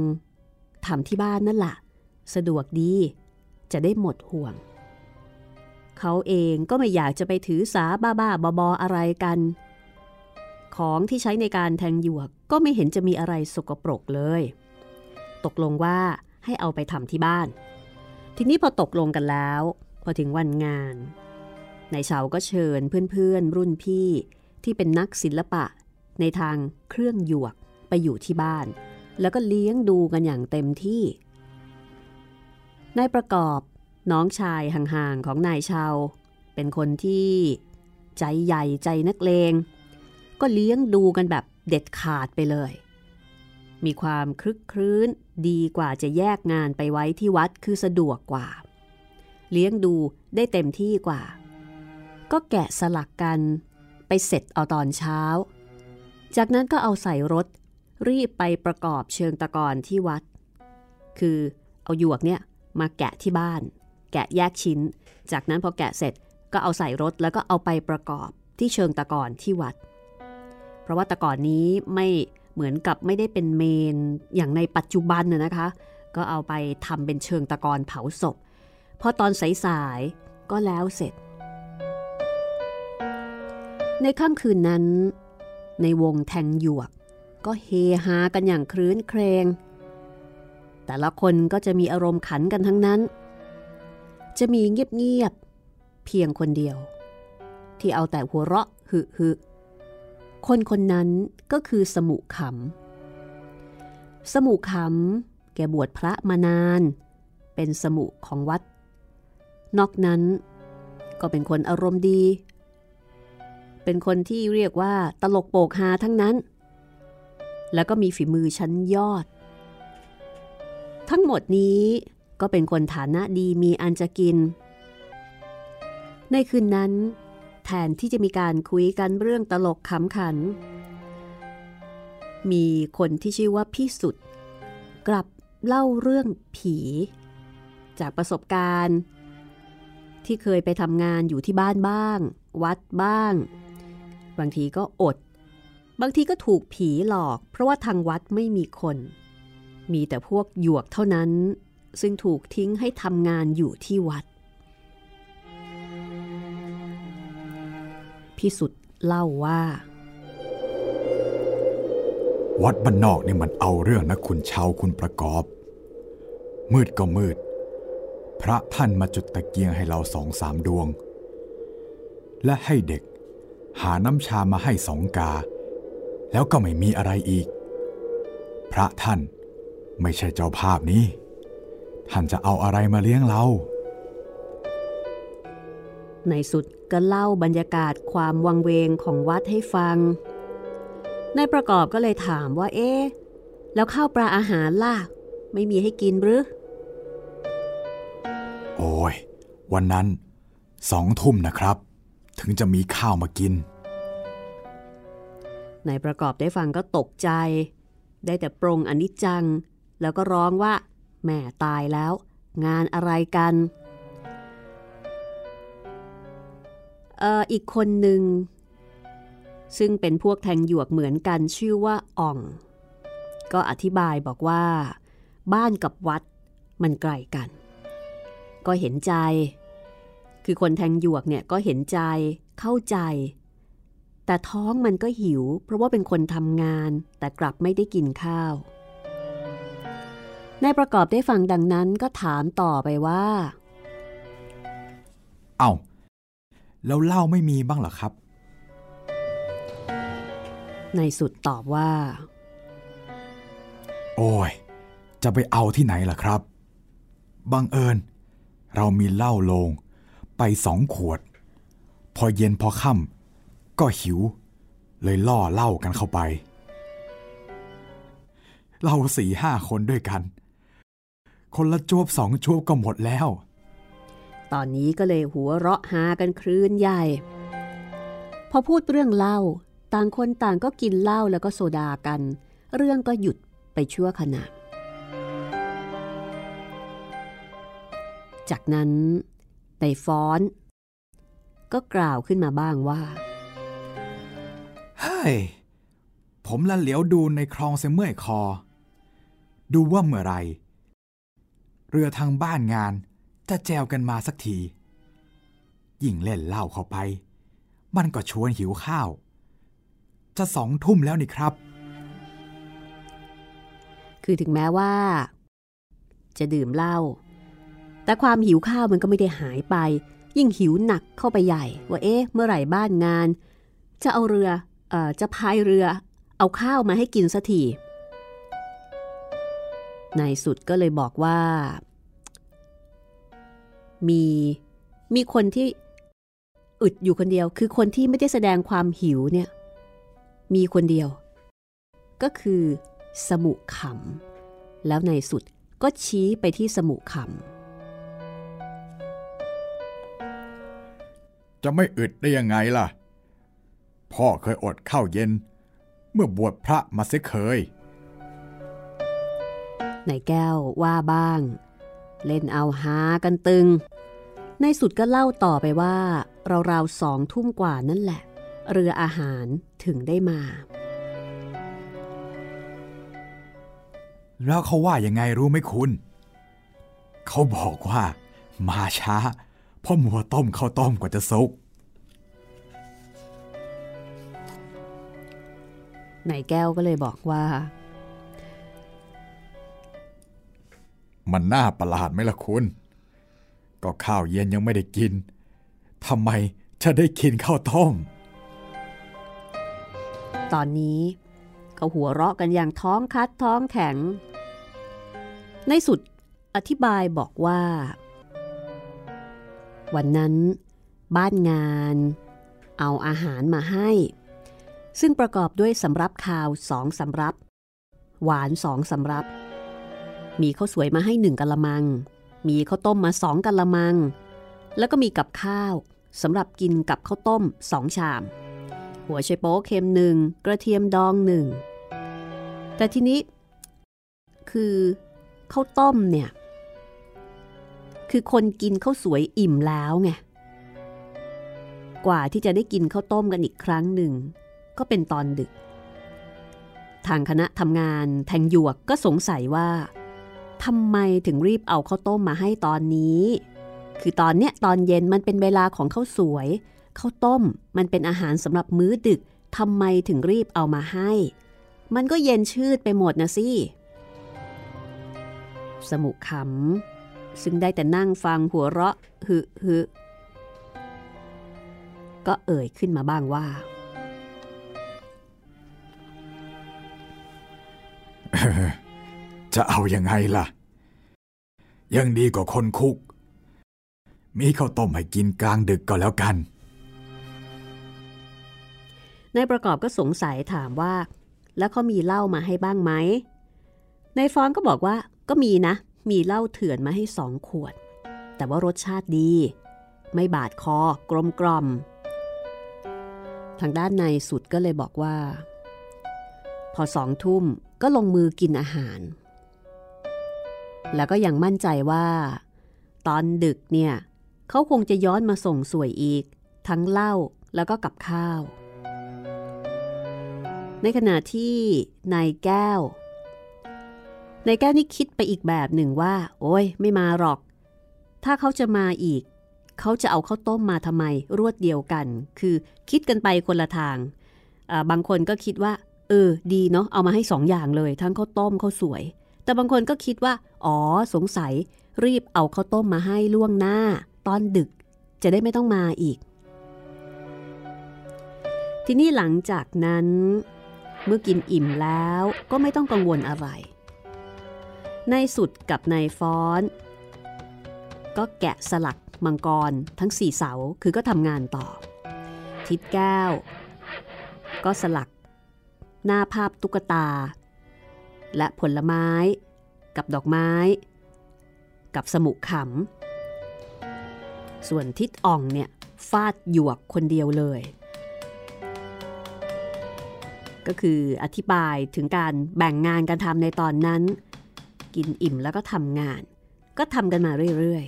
ทำที่บ้านนั่นแหละสะดวกดี จะได้หมดห่วง เขาเองก็ไม่อยากจะไปถือสาบ้าบ้าบอบออะไรกัน ของที่ใช้ในการแทงหยวกก็ไม่เห็นจะมีอะไรสกปรกเลย ตกลงว่าให้เอาไปทำที่บ้าน ทีนี้พอตกลงกันแล้ว พอถึงวันงานนายเฉาก็เชิญเพื่อนๆ รุ่นพี่ที่เป็นนักศิลปะ ในทางเครื่องหยวกไปอยู่ที่บ้าน แล้วก็เลี้ยงดูกันอย่างเต็มที่นายประกอบน้องชายห่างๆของนายเชาเป็นคนที่ใจใหญ่ใจนักเลง ก็เลี้ยงดูกันแบบเด็ดขาดไปเลย มีความคลึกครื้น ดีกว่าจะแยกงานไปไว้ที่วัดคือสะดวกกว่า เลี้ยงดูได้เต็มที่กว่า ก็แกะสลักกันไปเสร็จเอาตอนเช้า จากนั้นก็เอาใส่รถ รีบไปประกอบเชิงตะกอนที่วัด คือเอาหยวกเนี่ยมาแกะที่บ้าน แกะแยกชิ้น จากนั้นพอแกะเสร็จก็เอาใส่รถแล้วก็เอาไปประกอบที่เชิงตะกอนที่วัด เพราะว่าตะกอนนี้ไม่ เหมือนกับไม่ได้เป็นเมนอย่างในปัจจุบันน่ะนะคะ ก็เอาไปทำเป็นเชิงตะกอนเผาศพพอตอนสายๆก็แล้วเสร็จ ในค่ำคืนนั้น ในวงแทงหยวก ก็เฮฮากันอย่างครื้นเครงแต่ละคนก็จะมีอารมณ์ขันกันทั้งนั้น จะมีเงียบๆเพียงคนเดียว ที่เอาแต่หัวเราะหึหึ คนคนนั้นก็คือสมุขำสมุขำแกบวชพระมานาน เป็นสมุของวัด นอกนั้นก็เป็นคนอารมณ์ดี เป็นคนที่เรียกว่าตลกโปกฮาทั้งนั้น แล้วก็มีฝีมือชั้นยอด ทั้งหมดนี้ก็เป็นคนฐานะดีมีอันจะกิน ในคืนนั้น แทนที่จะมีการคุยกันเรื่องตลกขำขัน มีคนที่ชื่อว่าพี่สุด กลับเล่าเรื่องผี จากประสบการณ์ ที่เคยไปทำงานอยู่ที่บ้านบ้าง วัดบ้าง บางทีก็อด บางทีก็ถูกผีหลอก เพราะว่าทางวัดไม่มีคน มีแต่พวกหยวกเท่านั้น ซึ่งถูกทิ้งให้ทำงานอยู่ที่วัด พิสุทธ์เล่าว่า วัดบ้านนอกนี่มันเอาเรื่องนะคุณชาวคุณประกอบ มืดก็มืด พระท่านมาจุดตะเกียงให้เราสองสามดวง และให้เด็กหาน้ำชามาให้สองกา แล้วก็ไม่มีอะไรอีก พระท่านไม่ใช่เจ้าภาพนี้ ท่านจะเอาอะไรมาเลี้ยงเรา ในสุดก็เล่าบรรยากาศความวังเวงของวัดให้ฟัง นายประกอบก็เลยถามว่าเอ๊ะแล้วข้าวปลาอาหารล่ะ ไม่มีให้กินหรือ โอ้ย วันนั้นสองทุ่มนะครับ ถึงจะมีข้าวมากินนายประกอบได้ฟังก็ตกใจ ได้แต่ปรงอนิจจัง แล้วก็ร้องว่าแม่ตายแล้ว งานอะไรกัน อออีกคนหนึ่ง ซึ่งเป็นพวกแทงหยวกเหมือนกันชื่อว่าอ่อง ก็อธิบายบอกว่า บ้านกับวัดมันไกลกัน ก็เห็นใจ คือคนแทงหยวกเนี่ยก็เห็นใจเข้าใจ แต่ท้องมันก็หิว เพราะว่าเป็นคนทำงาน แต่กลับไม่ได้กินข้าวนายประกอบได้ฟังดังนั้นก็ถามต่อไปว่า เอ้า แล้วเหล้าไม่มีบ้างเหรอครับ ในายสุดตอบว่า โอ้ย จะไปเอาที่ไหนล่ะครับ บังเอิญ เรามีเหล้าโลง ไปสองขวด พอเย็นพอค่ำก็หิว เลยล่อเหล้ากันเข้าไปเราสี่ห้าคนด้วยกัน คนละจวบสองจวบก็หมดแล้ว ตอนนี้ก็เลยหัวเราะหากันคลื่นใหญ่ พอพูดเรื่องเหล้าต่างคนต่างก็กินเหล้าแล้วก็โซดากัน เรื่องก็หยุดไปชั่วขณะ จากนั้นในฟ้อน ก็กล่าวขึ้นมาบ้างว่าเฮ้ยผมละเหลียวดูในคลองเสเมื่อยคอ ดูว่าเมื่อไร เรือทางบ้านงาน จะแจวกันมาสักที ยิ่งเล่นเหล้าเข้าไป มันก็ชวนหิวข้าว จะสองทุ่มแล้วนี่ครับ คือถึงแม้ว่า จะดื่มเหล้าแต่ความหิวข้าวมันก็ไม่ได้หายไป ยิ่งหิวหนักเข้าไปใหญ่ ว่าเอ๊ะ เมื่อไหร่บ้านงาน จะเอาเรือเอ่อจะพายเรือ เอาข้าวมาให้กินสักทีในสุดก็เลยบอกว่า มีมีคนที่อึดอยู่คนเดียว คือคนที่ไม่ได้แสดงความหิวเนี่ยมีคนเดียว ก็คือสมุขำแล้วในายสุดก็ชี้ไปที่สมุขำจะไม่อึดได้ยังไงล่ะ พ่อเคยอดข้าวเย็น เมื่อบวชพระมาเสียเคยนายแก้วว่าบ้าง เล่นเอาหากันตึง ในสุดก็เล่าต่อไปว่า ราวๆสองทุ่มกว่านั่นแหละ เรืออาหารถึงได้มา แล้วเขาว่ายังไงรู้ไหมคุณ เขาบอกว่า มาช้าเพราะมัวต้มข้าวต้มกว่าจะสุกนายแก้วก็เลยบอกว่า มันน่าประหลาดไหมล่ะคุณ ก็ข้าวเย็นยังไม่ได้กินทำไมจะได้กินข้าวต้ม ตอนนี้เขาหัวเราะกันอย่างท้องคัดท้องแข็ง ในสุดอธิบายบอกว่า วันนั้น บ้านงาน เอาอาหารมาให้ ซึ่งประกอบด้วยสำรับข่าวสองสำรับ หวานสองสำรับ มีข้าวสวยมาให้หนึ่งกะละมัง มีข้าวต้มมาสองกะละมัง แล้วก็มีกับข้าวสำหรับกินกับข้าวต้มสองชาม หัวไชโป๊เค็มหนึ่งกระเทียมดองหนึ่ง แต่ทีนี้ คือข้าวต้มเนี่ย คือคนกินข้าวสวยอิ่มแล้วไง กว่าที่จะได้กินข้าวต้มกันอีกครั้งหนึ่ง ก็เป็นตอนดึก ทางคณะทำงานแทงหยวกก็สงสัยว่า ทำไมถึงรีบเอาข้าวต้มมาให้ตอนนี้ คือตอนเนี้ยตอนเย็นมันเป็นเวลาของข้าวสวยข้าวต้มมันเป็นอาหารสำหรับมื้อดึกทำไมถึงรีบเอามาให้ มันก็เย็นชืดไปหมดนะสิ สมุขำซึ่งได้แต่นั่งฟังหัวเราะฮึฮึก็เอ่ยขึ้นมาบ้างว่า จะเอาอยัางไงล่ะ ยังดีกว่าคนคุก มีข้าวต้มให้กินกลางดึกก็แล้วกัน นายประกอบก็สงสัยถามว่า แล้วเขามีเหล้ามาให้บ้างไหมนายฟอนก็บอกว่าก็มีนะ มีเหล้าเถื่อนมาให้สองขวด แต่ว่ารสชาติดี ไม่บาดคอกลมกล่อม ทางด้านในสุดก็เลยบอกว่า พอสองทุ่มก็ลงมือกินอาหาร แล้วก็ยังมั่นใจว่า ตอนดึกเนี่ยเขาคงจะย้อนมาส่งสวยอีก ทั้งเหล้าแล้วก็กับข้าว ในขณะที่นายแก้วนายแก้วนี่คิดไปอีกแบบหนึ่งว่า โอ้ยไม่มาหรอก ถ้าเขาจะมาอีก เขาจะเอาข้าวต้มมาทำไมรวดเดียวกัน คือคิดกันไปคนละทาง บางคนก็คิดว่า เออ ดีเนาะเอามาให้สองอย่างเลย ทั้งข้าวต้มข้าวสวย แต่บางคนก็คิดว่า อ๋อ สงสัย รีบเอาข้าวต้มมาให้ล่วงหน้า ตอนดึกจะได้ไม่ต้องมาอีก ทีนี้หลังจากนั้น เมื่อกินอิ่มแล้วก็ไม่ต้องกังวลอะไรนายสุดกับนายฟ้อน ก็แกะสลักมังกรทั้งสี่เสาคือก็ทำงานต่อ ทิดแก้ว ก็สลัก หน้าภาพตุ๊กตา และผลไม้ กับดอกไม้ กับสมุขขำส่วนทิดอ่องเนี่ยฟาดหยวกคนเดียวเลย ก็คืออธิบายถึงการแบ่งงานการทำในตอนนั้น กินอิ่มแล้วก็ทำงาน ก็ทำกันมาเรื่อย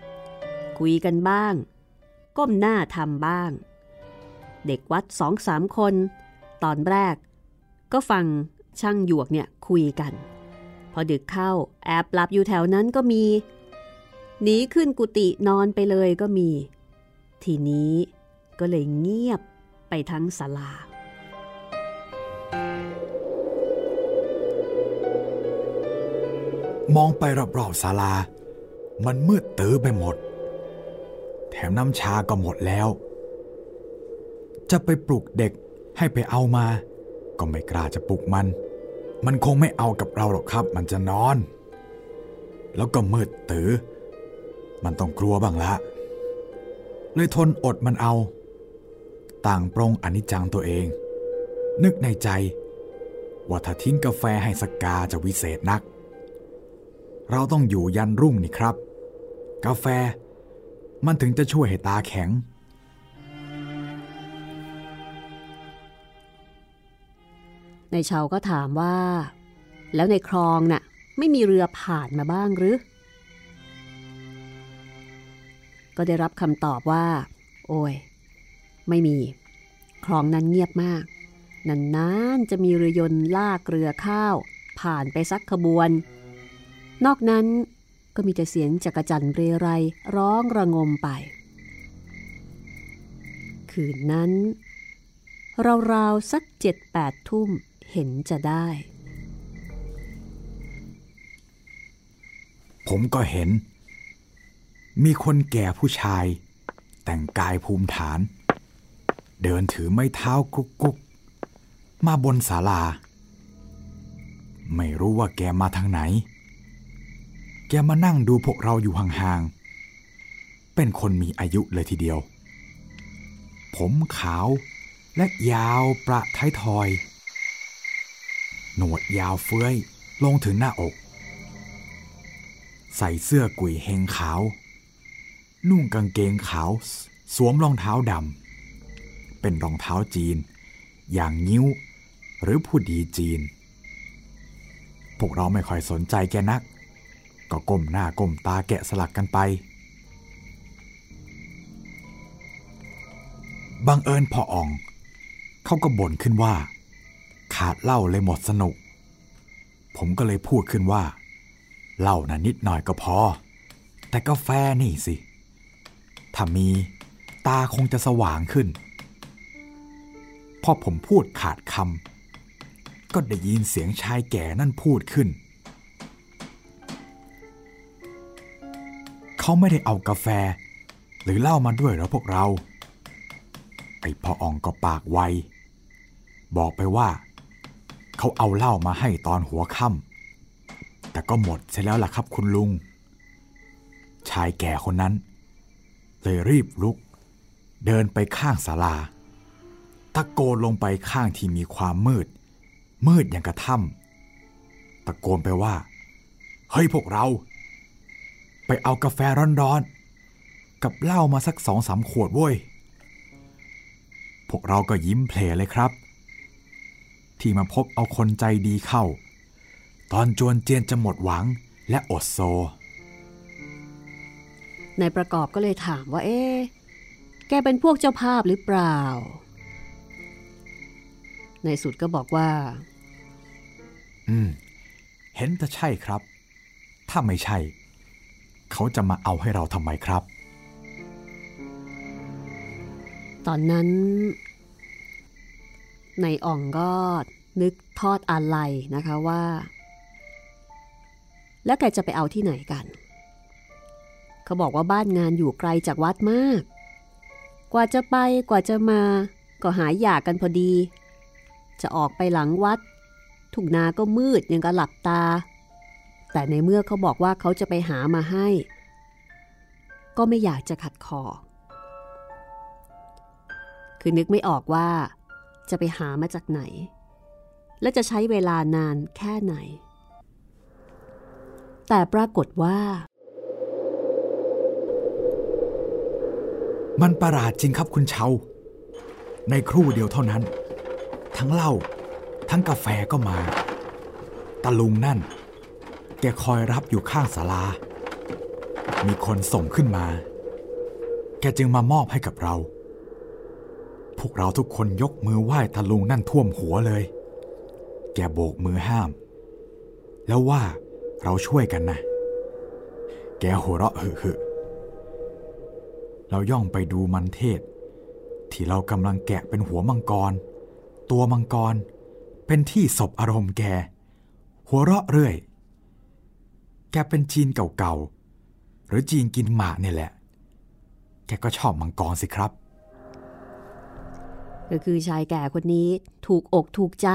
ๆ คุยกันบ้าง ก้มหน้าทำบ้าง เด็กวัดสองสามคน ตอนแรกก็ฟัง ช่างหยวกเนี่ยคุยกัน พอดึกเข้าแอบหลับอยู่แถวนั้นก็มีหนีขึ้นกุฏินอนไปเลยก็มี ทีนี้ก็เลยเงียบไปทั้งศาลา มองไปรอบๆศาลา มันมืดตื้อไปหมด แถมน้ำชาก็หมดแล้ว จะไปปลุกเด็กให้ไปเอามา ก็ไม่กล้าจะปลุกมัน มันคงไม่เอากับเราหรอกครับ มันจะนอน แล้วก็มืดตือ มันต้องกลัวบ้างละเลยทนอดมันเอา ต่างปรงอนิจจังตัวเอง นึกในใจ ว่าถ้าทิ้งกาแฟให้สกาจะวิเศษนัก เราต้องอยู่ยันรุ่งนี่ครับ กาแฟมันถึงจะช่วยให้ตาแข็ง ในชาวก็ถามว่า แล้วในคลองน่ะไม่มีเรือผ่านมาบ้างหรือ ก็ได้รับคำตอบว่า โอ้ย ไม่มี คลองนั้นเงียบมาก นานๆจะมีเรือยนต์ลากเรือข้าว ผ่านไปสักขบวน นอกนั้นก็มีแต่เสียงจักรจันเรไรร้องระงมไป คืนนั้นราวๆสักเจ็ดแปดทุ่ม เห็นจะได้ ผมก็เห็น มีคนแก่ผู้ชาย แต่งกายภูมิฐาน เดินถือไม้เท้ากุกกุกมาบนศาลา ไม่รู้ว่าแกมาทางไหน แกมานั่งดูพวกเราอยู่ห่างๆ เป็นคนมีอายุเลยทีเดียว ผมขาวและยาวประท้ายทอย หนวดยาวเฟื้อยลงถึงหน้าอก ใส่เสื้อกุยเฮงขาว นุ่งกางเกงขาว สวมรองเท้าดำ เป็นรองเท้าจีน อย่างนิ้ว หรือผู้ดีจีน พวกเราไม่ค่อยสนใจแกนัก ก็ก้มหน้าก้มตาแกะสลักกันไป บังเอิญพออ่อง เขาก็บ่นขึ้นว่า ขาดเหล้าเลยหมดสนุก ผมก็เลยพูดขึ้นว่าเหล้านะนิดหน่อยก็พอ แต่กาแฟนี่สิ ถ้ามีตาคงจะสว่างขึ้น พอผมพูดขาดคำก็ได้ยินเสียงชายแก่นั่นพูดขึ้น เขาไม่ได้เอากาแฟ หรือเหล้ามาด้วยหรอพวกเรา ไอพ่ออ่องก็ปากไวบอกไปว่า เขาเอาเหล้ามาให้ตอนหัวค่ำแต่ก็หมดเสียแล้วล่ะครับคุณลุง ชายแก่คนนั้น เลยรีบลุก เดินไปข้างศาลา ตะโกนลงไปข้างที่มีความมืด มืดอย่างกระถ้ำตะโกนไปว่า เฮ้ยพวกเรา ไปเอากาแฟร้อนๆ กับเหล้ามาสักสองสามขวดเว้ย พวกเราก็ยิ้มเพลเลยครับ ที่มาพบเอาคนใจดีเข้า ตอนจวนเจียนจะหมดหวังและอดโซ นายประกอบก็เลยถามว่าเอ๊ะแกเป็นพวกเจ้าภาพหรือเปล่า ในสุดก็บอกว่า อืม เห็นจะใช่ครับ ถ้าไม่ใช่ เขาจะมาเอาให้เราทำไมครับ ตอนนั้น ในอ่องก็นึกทอดอาลัยนะคะว่า แล้วแกจะไปเอาที่ไหนกัน เขาบอกว่าบ้านงานอยู่ไกลจากวัดมาก กว่าจะไปกว่าจะมาก็หายอยากกันพอดี จะออกไปหลังวัดทุ่งนาก็มืดยังก็หลับตา แต่ในเมื่อเขาบอกว่าเขาจะไปหามาให้ ก็ไม่อยากจะขัดคอ คือนึกไม่ออกว่า จะไปหามาจากไหน และจะใช้เวลานานแค่ไหน แต่ปรากฏว่า มันประหลาดจริงครับคุณเชา ในครู่เดียวเท่านั้น ทั้งเหล้าทั้งกาแฟก็มา ตะลุงนั่น แกคอยรับอยู่ข้างศาลา มีคนส่งขึ้นมา แกจึงมามอบให้กับเรา พวกเราทุกคนยกมือไหว้ตะลุงนั่นท่วมหัวเลย แกโบกมือห้าม แล้วว่าเราช่วยกันนะ แกหัวเราะหึหึเราย่องไปดูมันเทศ ที่เรากำลังแกะเป็นหัวมังกร ตัวมังกร เป็นที่ศบอารมณ์แก หัวเราะเรื่อย แกเป็นจีนเก่าๆ หรือจีนกินหมากเนี่ยแหละ แกก็ชอบมังกรสิครับ ก็คือชายแก่คนนี้ถูกอกถูกใจ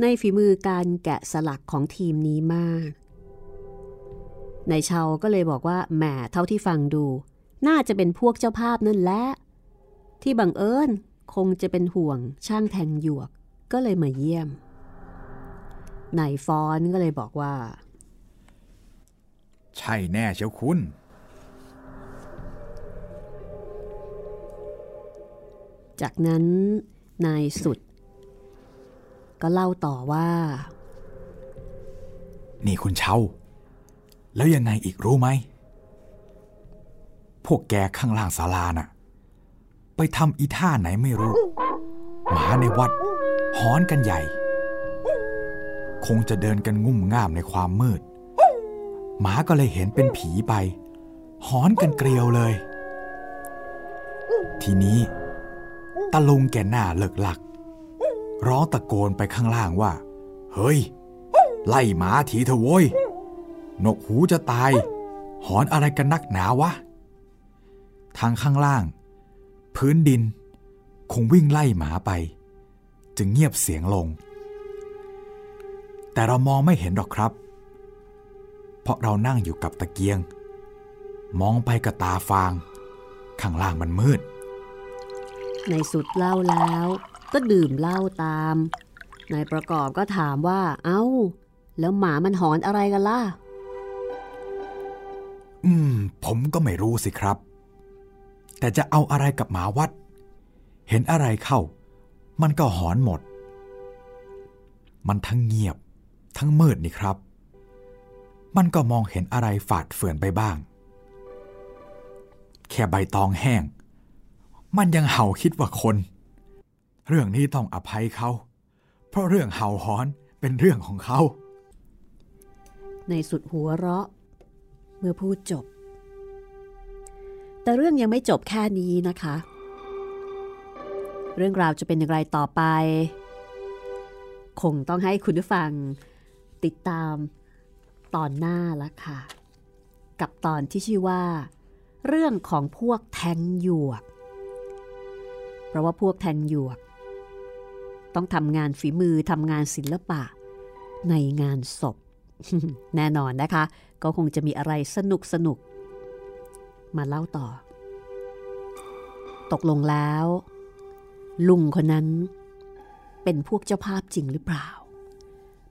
ในฝีมือการแกะสลักของทีมนี้มาก นายเชาก็เลยบอกว่าแหมเท่าที่ฟังดู น่าจะเป็นพวกเจ้าภาพนั่นแหละ ที่บังเอิญคงจะเป็นห่วงช่างแทงหยวกก็เลยมาเยี่ยมนายฟอนก็เลยบอกว่า ใช่แน่เชียวคุณ จากนั้นนายสุด ก็เล่าต่อว่า นี่คุณเชาแล้วยังไงอีกรู้ไหม พวกแกข้างล่างศาลาน่ะ ไปทำอีท่าไหนไม่รู้ หมาในวัดหอนกันใหญ่ คงจะเดินกันงุ่มง่ามในความมืด หมาก็เลยเห็นเป็นผีไป หอนกันเกลียวเลย ทีนี้ ตะลุงแกหน้าเลิกหลัก ร้องตะโกนไปข้างล่างว่า เฮ้ย ไล่หมาทีเถอะโว้ย นกหูจะตาย หอนอะไรกันนักหนาวะ ทางข้างล่าง พื้นดิน คงวิ่งไล่หมาไป จึงเงียบเสียงลง แต่เรามองไม่เห็นหรอกครับ เพราะเรานั่งอยู่กับตะเกียง มองไปกับตาฟาง ข้างล่างมันมืด ในสุดเล่าแล้วก็ดื่มเหล้าตาม นายประกอบก็ถามว่า เอา้า แล้วหมามันหอนอะไรกันล่ะ อืม ผมก็ไม่รู้สิครับ แต่จะเอาอะไรกับหมาวัด เห็นอะไรเข้า มันก็หอนหมด มันทั้งเงียบ ทั้งมืดนี่ครับ มันก็มองเห็นอะไรฝาดเฟื่อนไปบ้าง แค่ใบตองแห้ง มันยังเห่าคิดว่าคน เรื่องนี้ต้องอภัยเขา เพราะเรื่องเห่าหอนเป็นเรื่องของเขา ในสุดหัวเราะ เมื่อพูดจบ แต่เรื่องยังไม่จบแค่นี้นะคะ เรื่องราวจะเป็นอย่างไรต่อไป คงต้องให้คุณผู้ฟังติดตามตอนหน้าละค่ะ กับตอนที่ชื่อว่า เรื่องของพวกแทงหยวก เพราะว่าพวกแทงหยวก ต้องทำงานฝีมือทำงานศิลปะ ในงานศพ แน่นอนนะคะ ก็คงจะมีอะไรสนุกสนุก มาเล่าต่อ ตกลงแล้ว ลุงคนนั้น เป็นพวกเจ้าภาพจริงหรือเปล่า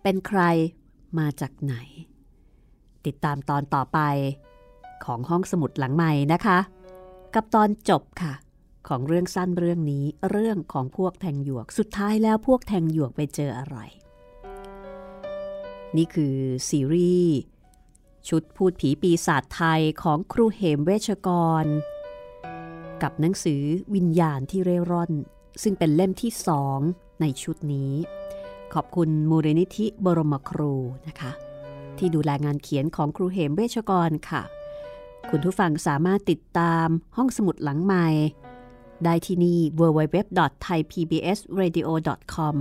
เป็นใครมาจากไหน ติดตามตอนต่อไปของห้องสมุดหลังใหม่นะคะ กับตอนจบค่ะ ของเรื่องสั้นเรื่องนี้เรื่องของพวกแทงหยวก สุดท้ายแล้วพวกแทงหยวกไปเจออะไร นี่คือซีรีส์ชุดพูดผีปีศาจไทยของครูเหมเวชกร กับหนังสือวิญญาณที่เร่ร่อน ซึ่งเป็นเล่มที่สองในชุดนี้ ขอบคุณมูลนิธิบรมครูนะคะ ที่ดูแลงานเขียนของครูเหมเวชกรค่ะ คุณผู้ฟังสามารถติดตามห้องสมุดหลังใหม่ ได้ที่นี่ www.thaipbsradio.com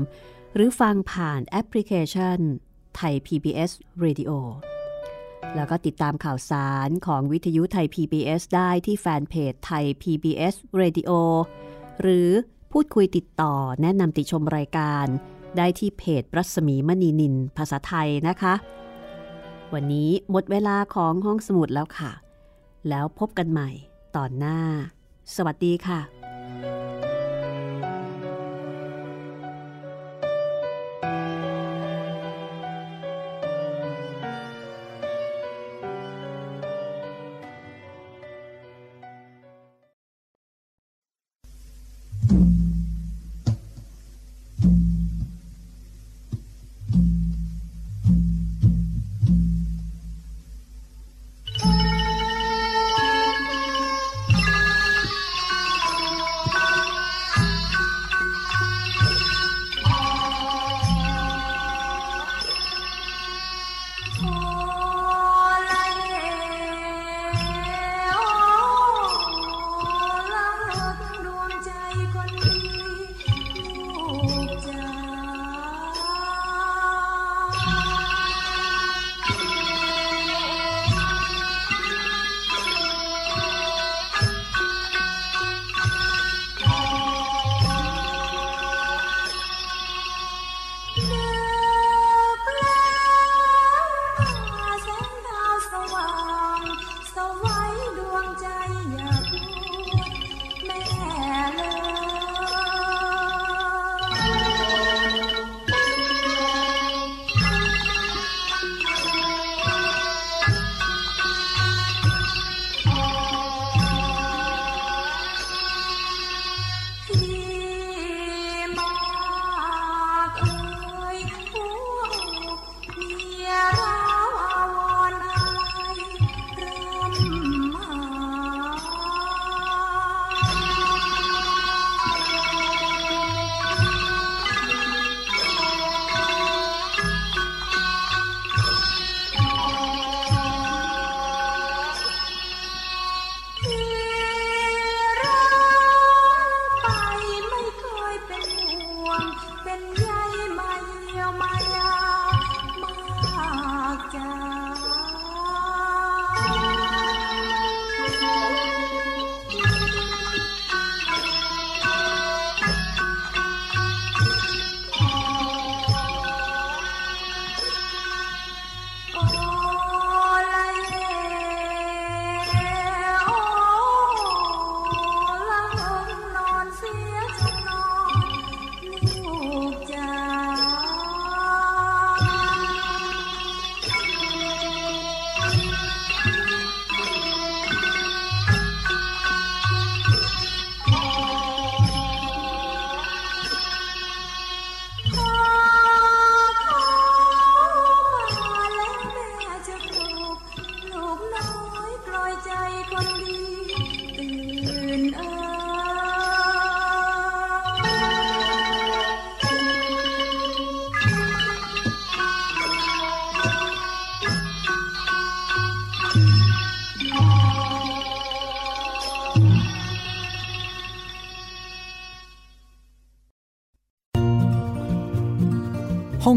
หรือฟังผ่านแอปพลิเคชันไทย PBS Radio แล้วก็ติดตามข่าวสารของวิทยุไทย PBS ได้ที่แฟนเพจไทย PBS Radio หรือพูดคุยติดต่อแนะนำติชมรายการ ได้ที่เพจรัศมีมณีนิน ภาษาไทยนะคะ วันนี้หมดเวลาของห้องสมุดแล้วค่ะ แล้วพบกันใหม่ตอนหน้า สวัสดีค่ะ